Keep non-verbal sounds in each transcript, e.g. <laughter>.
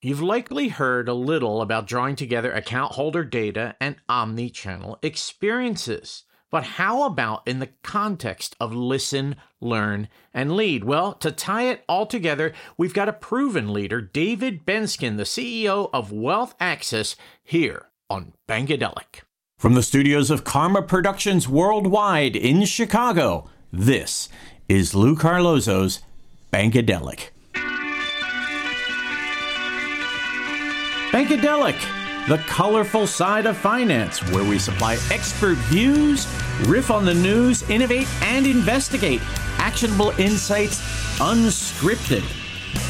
You've likely heard a little about drawing together account holder data and omni channel experiences. But how about in the context of listen, learn, and lead? Well, to tie it all together, we've got a proven leader, David Benskin, the CEO of Wealth Access, here on Bankadelic. From the studios of Karma Productions Worldwide in Chicago, this is Lou Carlozo's Bankadelic. Bankadelic, the colorful side of finance, where we supply expert views, riff on the news, innovate, and investigate actionable insights unscripted.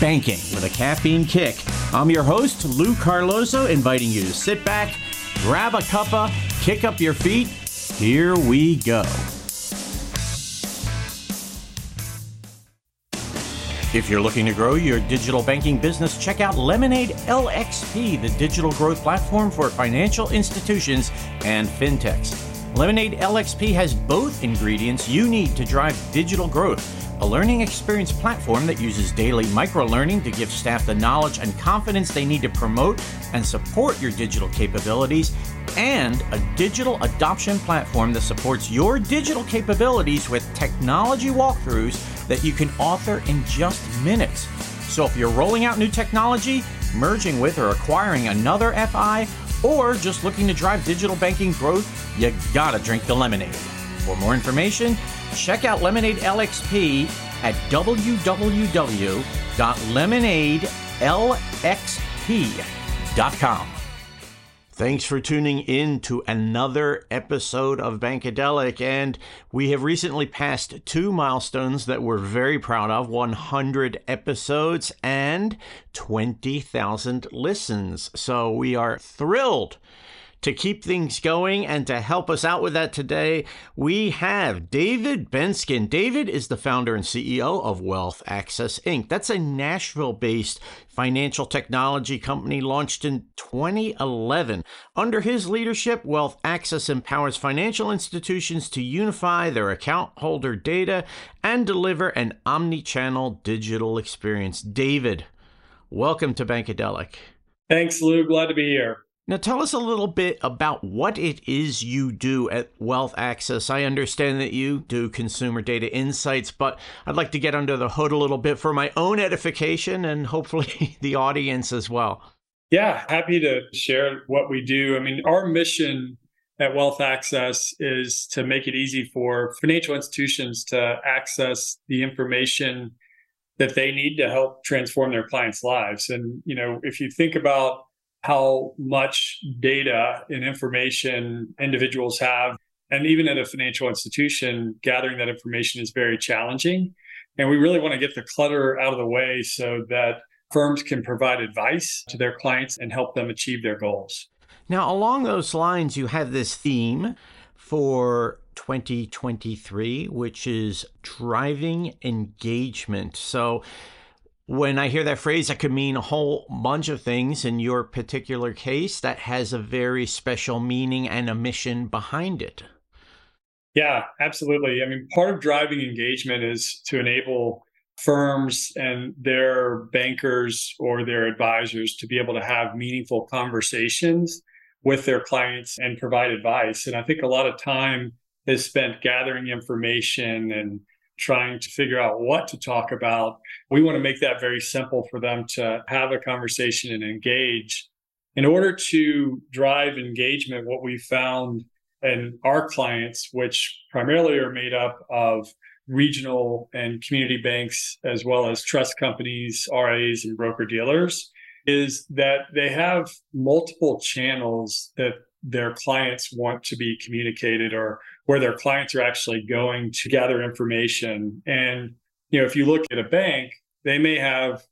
Banking with a caffeine kick. I'm your host, Lou Carlozo, inviting you to sit back, grab a cuppa, kick up your feet. Here we go. If you're looking to grow your digital banking business, check out Lemonade LXP, the digital growth platform for financial institutions and fintechs. Lemonade LXP has both ingredients you need to drive digital growth a learning experience platform that uses daily micro learning to give staff the knowledge and confidence they need to promote and support your digital capabilities, and a digital adoption platform that supports your digital capabilities with technology walkthroughs that you can author in just minutes. So if you're rolling out new technology, merging with or acquiring another FI, or just looking to drive digital banking growth, you gotta drink the lemonade. For more information, check out Lemonade LXP at www.lemonadelxp.com. Thanks for tuning in to another episode of Bankadelic. And we have recently passed two milestones that we're very proud of 100 episodes and 20,000 listens. So we are thrilled to keep things going and to help us out with that today, we have David Benskin. David is the founder and CEO of Wealth Access Inc. That's a Nashville based financial technology company launched in 2011. Under his leadership, Wealth Access empowers financial institutions to unify their account holder data and deliver an omni channel digital experience. David, welcome to Bankadelic. Thanks, Lou. Glad to be here. Now, tell us a little bit about what it is you do at Wealth Access. I understand that you do consumer data insights, but I'd like to get under the hood a little bit for my own edification and hopefully <laughs> the audience as well. Yeah, happy to share what we do. I mean, our mission at Wealth Access is to make it easy for financial institutions to access the information that they need to help transform their clients' lives. And, you know, if you think about how much data and information individuals have. And even at a financial institution, gathering that information is very challenging. And we really want to get the clutter out of the way so that firms can provide advice to their clients and help them achieve their goals. Now, along those lines, you have this theme for 2023, which is driving engagement. So, when I hear that phrase, that could mean a whole bunch of things. In your particular case, that has a very special meaning and a mission behind it. Yeah, absolutely. I mean, part of driving engagement is to enable firms and their bankers or their advisors to be able to have meaningful conversations with their clients and provide advice. And I think a lot of time is spent gathering information and trying to figure out what to talk about. We want to make that very simple for them to have a conversation and engage. In order to drive engagement, what we found in our clients, which primarily are made up of regional and community banks, as well as trust companies, RIAs, and broker dealers, is that they have multiple channels that their clients want to be communicated or where their clients are actually going to gather information. And, you know, if you look at a bank, they may have,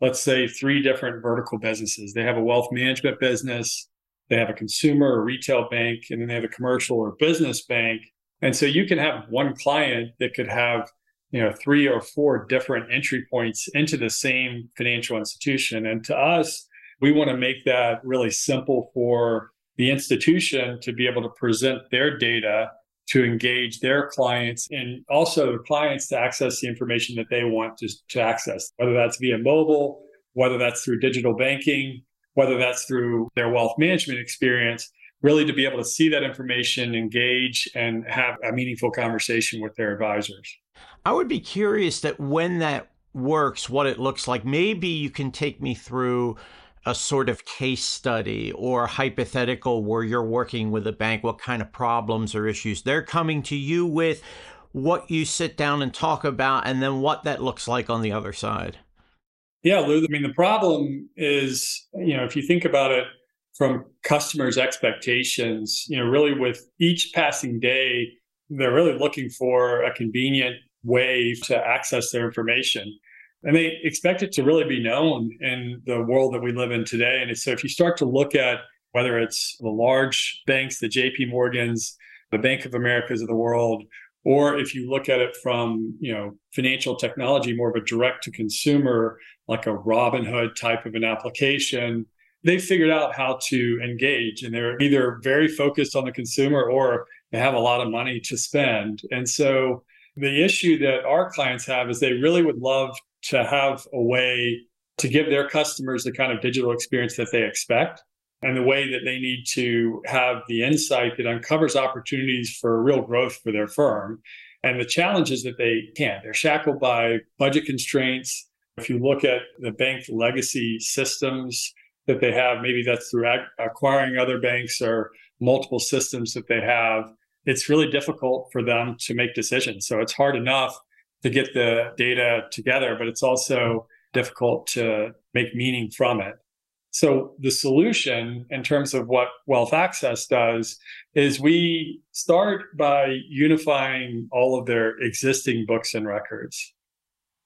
let's say, three different vertical businesses. They have a wealth management business, they have a consumer or retail bank, and then they have a commercial or business bank. And so you can have one client that could have, you know, three or four different entry points into the same financial institution. And to us, we want to make that really simple for the institution to be able to present their data to engage their clients and also the clients to access the information that they want to, to access, whether that's via mobile whether that's through digital banking, whether that's through their wealth management experience, really to be able to see that information, engage, and have a meaningful conversation with their advisors. I would be curious that when that works, what it looks like. Maybe you can take me through a sort of case study or hypothetical where you're working with a bank, what kind of problems or issues they're coming to you with, what you sit down and talk about, and then what that looks like on the other side. Yeah, Lou. I mean, the problem is, you know, if you think about it from customers' expectations, you know, really with each passing day, they're really looking for a convenient way to access their information. And they expect it to really be known in the world that we live in today. And so if you start to look at whether it's the large banks, the JP Morgans, the Bank of Americas of the world, or if you look at it from you know financial technology more of a direct to consumer like a robinhood type of an application they figured out how to engage and they're either very focused on the consumer or they have a lot of money to spend and so the issue that our clients have is they really would love to have a way to give their customers the kind of digital experience that they expect and the way that they need to have the insight that uncovers opportunities for real growth for their firm. And the challenges that they can't. They're shackled by budget constraints. If you look at the bank legacy systems that they have, maybe that's through acquiring other banks or multiple systems that they have, it's really difficult for them to make decisions. So it's hard enough to get the data together, but it's also difficult to make meaning from it. So the solution in terms of what Wealth Access does is we start by unifying all of their existing books and records.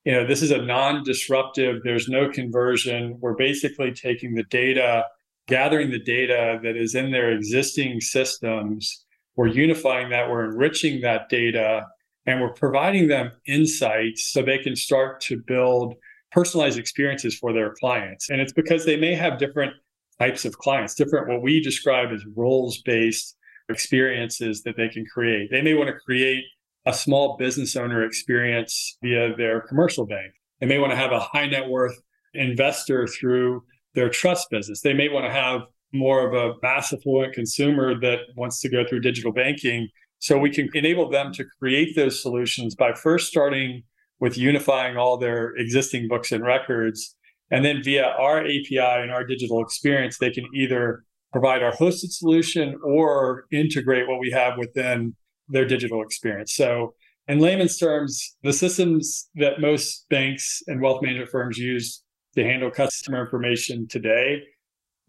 You know, this is a non-disruptive, there's no conversion. We're basically taking the data, gathering the data that is in their existing systems. We're unifying that, we're enriching that data, and we're providing them insights so they can start to build personalized experiences for their clients. And it's because they may have different types of clients, different what we describe as roles based experiences that they can create. They may want to create a small business owner experience via their commercial bank. They may want to have a high net worth investor through their trust business. They may want to have more of a mass affluent consumer that wants to go through digital banking. So we can enable them to create those solutions by first starting with unifying all their existing books and records. And then via our API and our digital experience, they can either provide our hosted solution or integrate what we have within their digital experience. So, in layman's terms, the systems that most banks and wealth management firms use to handle customer information today,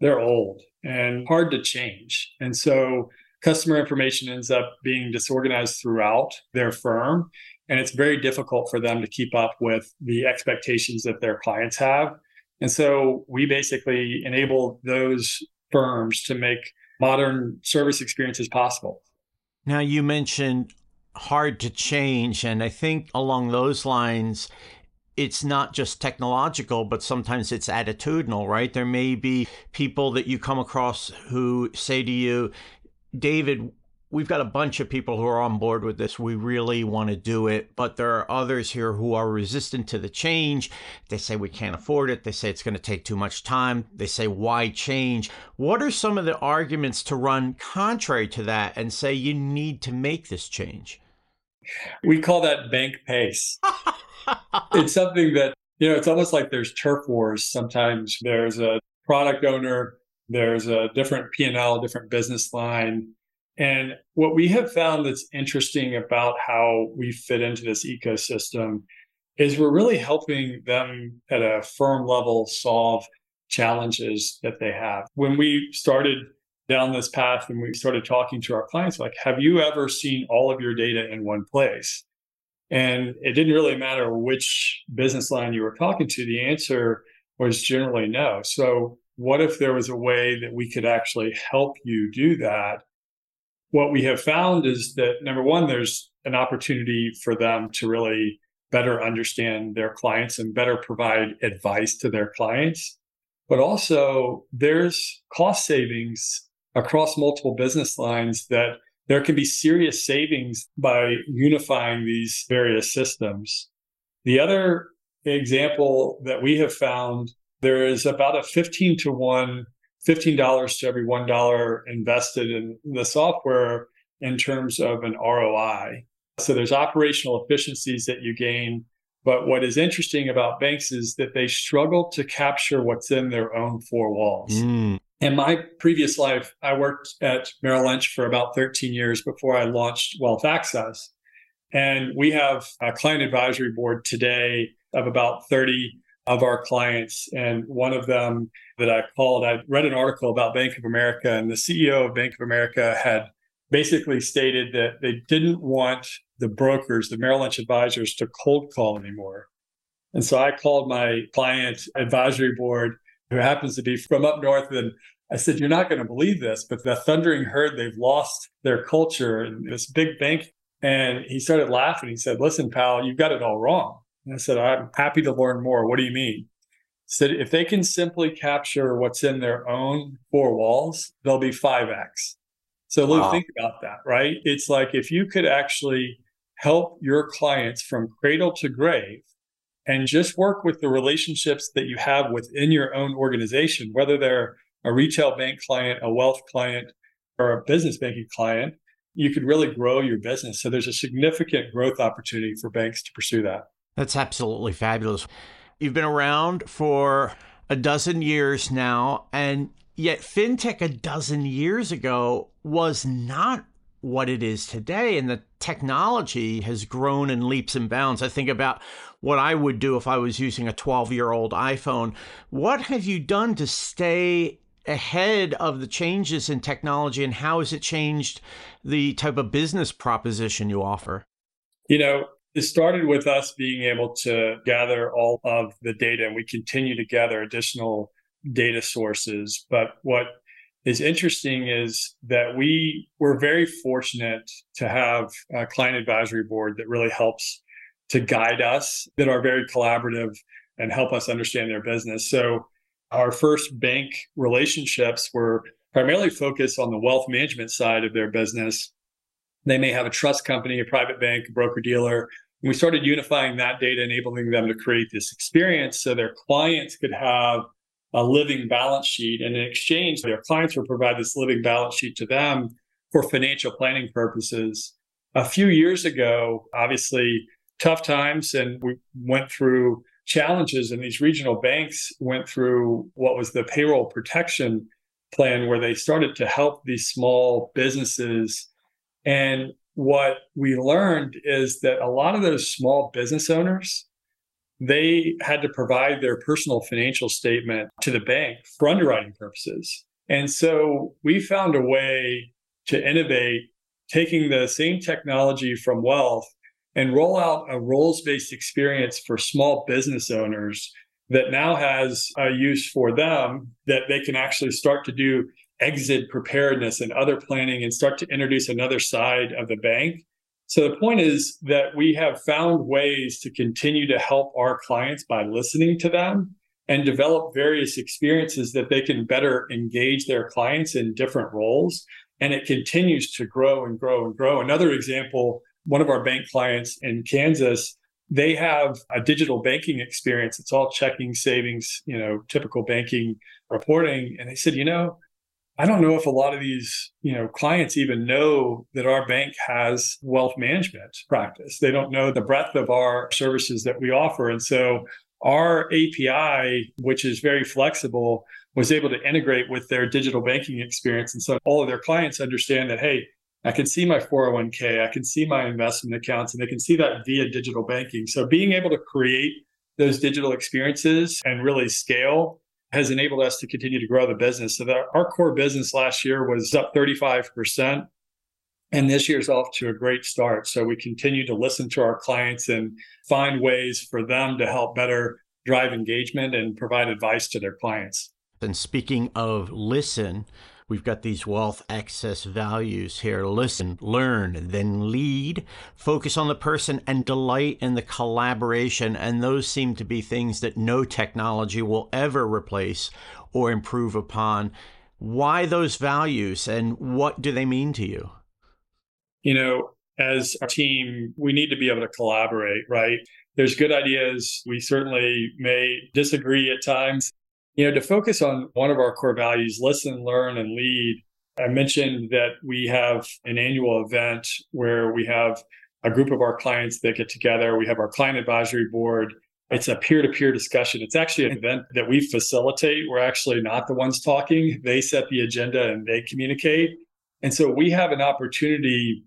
they're old and hard to change. And so, customer information ends up being disorganized throughout their firm and it's very difficult for them to keep up with the expectations that their clients have. And so we basically enable those firms to make modern service experiences possible. Now, you mentioned hard to change. And I think along those lines, it's not just technological, but sometimes it's attitudinal, right? There may be people that you come across who say to you, David, we've got a bunch of people who are on board with this. We really want to do it, but there are others here who are resistant to the change. They say we can't afford it. They say it's going to take too much time. They say, why change? What are some of the arguments to run contrary to that and say you need to make this change? We call that bank pace. <laughs> it's something that, you know, it's almost like there's turf wars. Sometimes there's a product owner, there's a different P&L, different business line and what we have found that's interesting about how we fit into this ecosystem is we're really helping them at a firm level solve challenges that they have. When we started down this path and we started talking to our clients, like, have you ever seen all of your data in one place? And it didn't really matter which business line you were talking to, the answer was generally no. So, what if there was a way that we could actually help you do that? what we have found is that number one, there's an opportunity for them to really better understand their clients and better provide advice to their clients. But also, there's cost savings across multiple business lines that there can be serious savings by unifying these various systems. The other example that we have found there is about a 15 to 1, $15 to every $1 invested in the software in terms of an ROI. So there's operational efficiencies that you gain. But what is interesting about banks is that they struggle to capture what's in their own four walls. Mm. In my previous life, I worked at Merrill Lynch for about 13 years before I launched Wealth Access. And we have a client advisory board today of about 30 of our clients. And one of them that I called, I read an article about Bank of America, and the CEO of Bank of America had basically stated that they didn't want the brokers, the Merrill Lynch advisors, to cold call anymore. And so I called my client advisory board, who happens to be from up north, and I said, You're not going to believe this, but the Thundering Herd, they've lost their culture and this big bank. And he started laughing. He said, Listen, pal, you've got it all wrong. And I said, I'm happy to learn more. What do you mean? He said, If they can simply capture what's in their own four walls, they'll be 5X. So, Lou, wow. think about that, right? It's like if you could actually help your clients from cradle to grave and just work with the relationships that you have within your own organization, whether they're a retail bank client, a wealth client, or a business banking client, you could really grow your business. So there's a significant growth opportunity for banks to pursue that. That's absolutely fabulous. You've been around for a dozen years now, and yet fintech a dozen years ago was not what it is today. And the technology has grown in leaps and bounds. I think about what I would do if I was using a 12 year old iPhone. What have you done to stay ahead of the changes in technology and how has it changed the type of business proposition you offer? You know, it started with us being able to gather all of the data and we continue to gather additional data sources. But what is interesting is that we were very fortunate to have a client advisory board that really helps to guide us, that are very collaborative and help us understand their business. So our first bank relationships were primarily focused on the wealth management side of their business. They may have a trust company, a private bank, a broker dealer. we started unifying that data, enabling them to create this experience so their clients could have a living balance sheet. And in exchange, their clients would provide this living balance sheet to them for financial planning purposes. A few years ago, obviously, tough times, and we went through challenges, and these regional banks went through what was the payroll protection plan, where they started to help these small businesses. And what we learned is that a lot of those small business owners they had to provide their personal financial statement to the bank for underwriting purposes. And so we found a way to innovate, taking the same technology from wealth and roll out a roles based experience for small business owners that now has a use for them that they can actually start to do exit preparedness and other planning and start to introduce another side of the bank so the point is that we have found ways to continue to help our clients by listening to them and develop various experiences that they can better engage their clients in different roles. And it continues to grow and grow and grow. Another example, one of our bank clients in Kansas, they have a digital banking experience. It's all checking, savings, you know, typical banking reporting. And they said, you know, I don't know if a lot of these, you know, clients even know that our bank has wealth management practice. They don't know the breadth of our services that we offer. And so our API, which is very flexible, was able to integrate with their digital banking experience. And so all of their clients understand that, hey, I can see my 401k, I can see my investment accounts, and they can see that via digital banking. So being able to create those digital experiences and really scale has enabled us to continue to grow the business. So that our core business last year was up 35%. And this year's off to a great start. So we continue to listen to our clients and find ways for them to help better drive engagement and provide advice to their clients. And speaking of listen, We've got these wealth access values here listen, learn, then lead, focus on the person, and delight in the collaboration. And those seem to be things that no technology will ever replace or improve upon. Why those values and what do they mean to you? You know, as a team, we need to be able to collaborate, right? There's good ideas. We certainly may disagree at times. You know, to focus on one of our core values, listen, learn, and lead. I mentioned that we have an annual event where we have a group of our clients that get together. We have our client advisory board. It's a peer to peer discussion. It's actually an event that we facilitate. We're actually not the ones talking. They set the agenda and they communicate. And so we have an opportunity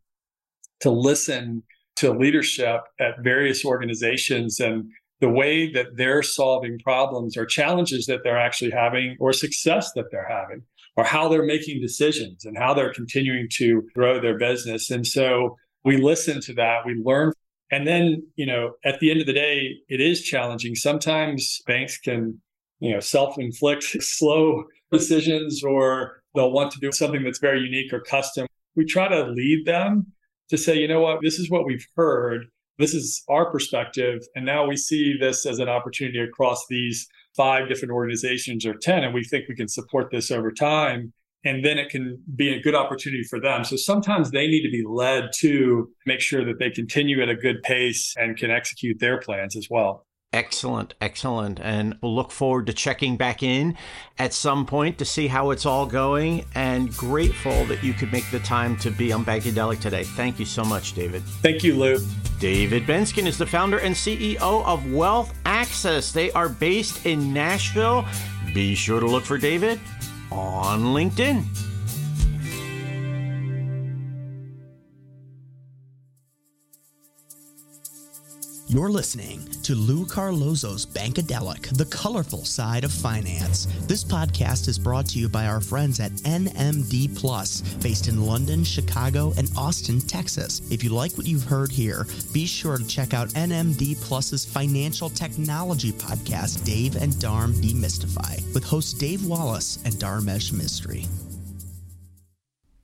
to listen to leadership at various organizations and the way that they're solving problems or challenges that they're actually having or success that they're having or how they're making decisions and how they're continuing to grow their business. And so we listen to that, we learn. And then, you know, at the end of the day, it is challenging. Sometimes banks can, you know, self inflict <laughs> slow decisions or they'll want to do something that's very unique or custom. We try to lead them to say, you know what, this is what we've heard. This is our perspective. And now we see this as an opportunity across these five different organizations or 10, and we think we can support this over time. And then it can be a good opportunity for them. So sometimes they need to be led to make sure that they continue at a good pace and can execute their plans as well. Excellent, excellent. And we'll look forward to checking back in at some point to see how it's all going. And grateful that you could make the time to be on Bankadelic today. Thank you so much, David. Thank you, Lou. David Benskin is the founder and CEO of Wealth Access. They are based in Nashville. Be sure to look for David on LinkedIn. You're listening to Lou Carlozo's Bankadelic, the colorful side of finance. This podcast is brought to you by our friends at NMD Plus, based in London, Chicago, and Austin, Texas. If you like what you've heard here, be sure to check out NMD Plus's financial technology podcast, Dave and Dharm Demystify, with hosts Dave Wallace and Dharmesh Mistry.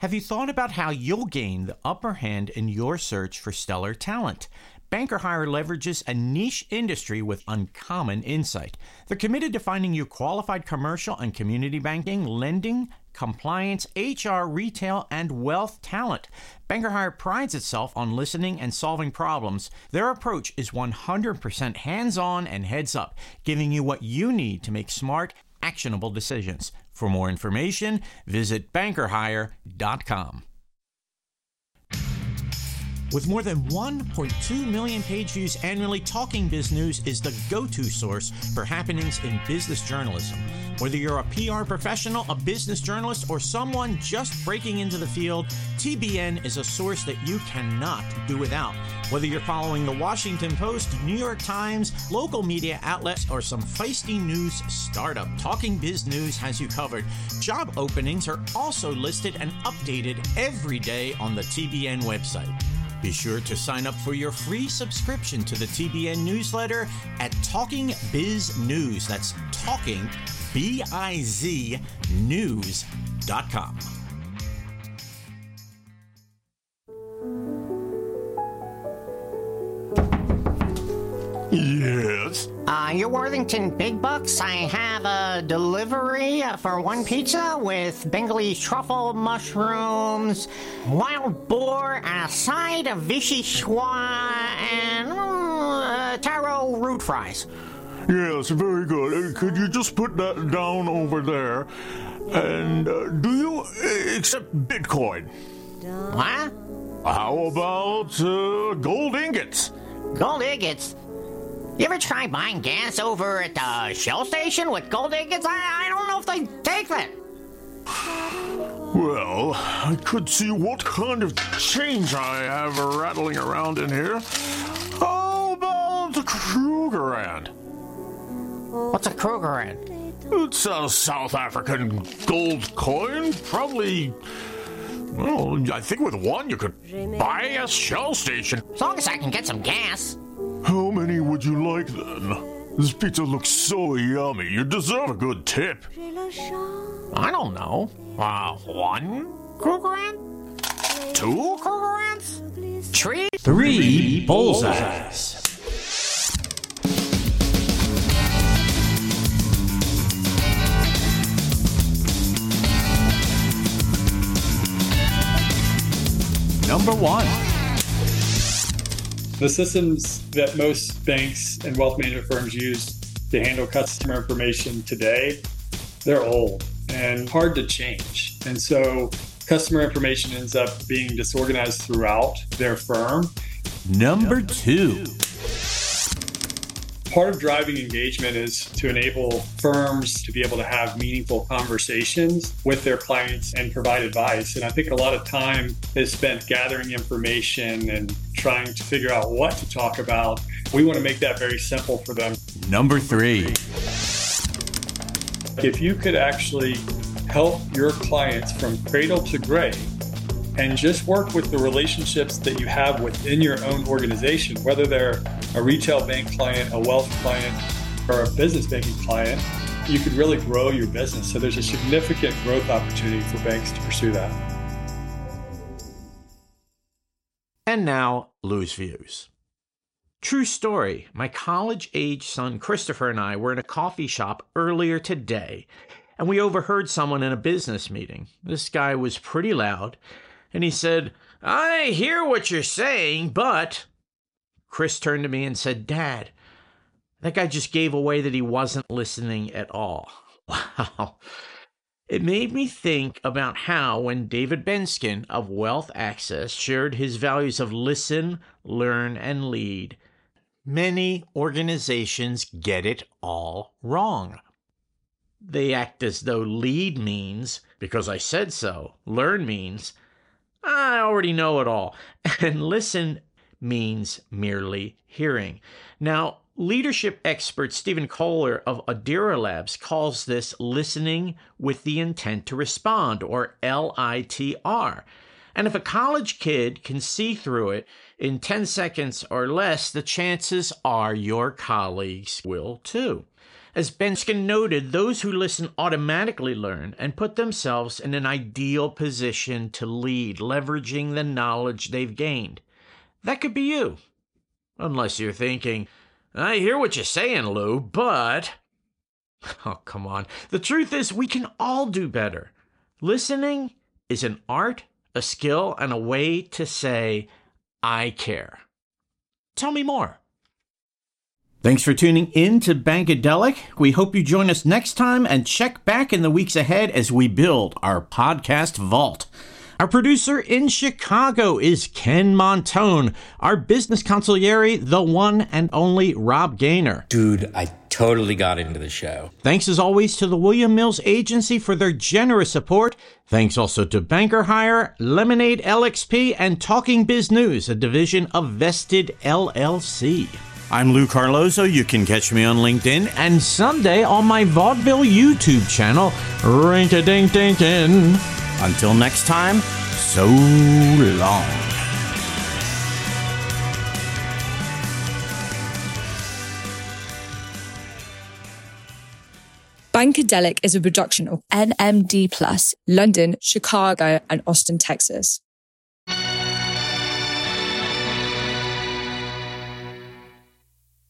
Have you thought about how you'll gain the upper hand in your search for stellar talent? Banker Hire leverages a niche industry with uncommon insight. They're committed to finding you qualified commercial and community banking, lending, compliance, HR, retail, and wealth talent. Banker Hire prides itself on listening and solving problems. Their approach is 100% hands on and heads up, giving you what you need to make smart, actionable decisions. For more information, visit bankerhire.com. With more than 1.2 million page views annually, Talking Biz News is the go to source for happenings in business journalism. Whether you're a PR professional, a business journalist, or someone just breaking into the field, TBN is a source that you cannot do without. Whether you're following the Washington Post, New York Times, local media outlets, or some feisty news startup, Talking Biz News has you covered. Job openings are also listed and updated every day on the TBN website. Be sure to sign up for your free subscription to the TBN newsletter at Talking Biz News. That's Talking B I Z News.com. Uh, your Worthington Big Bucks. I have a delivery for one pizza with Bengali truffle mushrooms, wild boar, and a side of vichyssoise, and uh, taro root fries. Yes, very good. Uh, Could you just put that down over there? And uh, do you uh, accept Bitcoin? What? How about uh, gold ingots? Gold ingots? You ever try buying gas over at the Shell station with gold ingots? I, I don't know if they take that. Well, I could see what kind of change I have rattling around in here. How about the Krugerrand? What's a Krugerrand? It's a South African gold coin. Probably. Well, I think with one you could buy a Shell station. As long as I can get some gas. How many would you like then? This pizza looks so yummy. You deserve a good tip. I don't know. Uh, one Krugerrand? Two Krugerrands? Three? Three bullseyes. Number one. The systems that most banks and wealth management firms use to handle customer information today, they're old and hard to change. And so customer information ends up being disorganized throughout their firm. Number two. Part of driving engagement is to enable firms to be able to have meaningful conversations with their clients and provide advice. And I think a lot of time is spent gathering information and trying to figure out what to talk about. We want to make that very simple for them. Number three. If you could actually help your clients from cradle to grave and just work with the relationships that you have within your own organization, whether they're a retail bank client, a wealth client, or a business banking client, you could really grow your business. So there's a significant growth opportunity for banks to pursue that. And now, Lou's Views. True story. My college age son Christopher and I were in a coffee shop earlier today, and we overheard someone in a business meeting. This guy was pretty loud, and he said, I hear what you're saying, but. Chris turned to me and said, Dad, that guy just gave away that he wasn't listening at all. <laughs> Wow. It made me think about how, when David Benskin of Wealth Access shared his values of listen, learn, and lead, many organizations get it all wrong. They act as though lead means, because I said so, learn means, I already know it all, <laughs> and listen means merely hearing. Now, leadership expert Stephen Kohler of Adira Labs calls this listening with the intent to respond, or LITR. And if a college kid can see through it in 10 seconds or less, the chances are your colleagues will too. As Benskin noted, those who listen automatically learn and put themselves in an ideal position to lead, leveraging the knowledge they've gained. That could be you. Unless you're thinking, I hear what you're saying, Lou, but. <laughs> Oh, come on. The truth is, we can all do better. Listening is an art, a skill, and a way to say, I care. Tell me more. Thanks for tuning in to Bankadelic. We hope you join us next time and check back in the weeks ahead as we build our podcast vault. Our producer in Chicago is Ken Montone. Our business consigliere, the one and only Rob Gaynor. Dude, I totally got into the show. Thanks as always to the William Mills Agency for their generous support. Thanks also to Banker Hire, Lemonade LXP, and Talking Biz News, a division of Vested LLC. I'm Lou Carlozo. You can catch me on LinkedIn and someday on my vaudeville YouTube channel, Rink a Dink Dinkin. Until next time, so long. Bankadelic is a production of NMD Plus, London, Chicago, and Austin, Texas.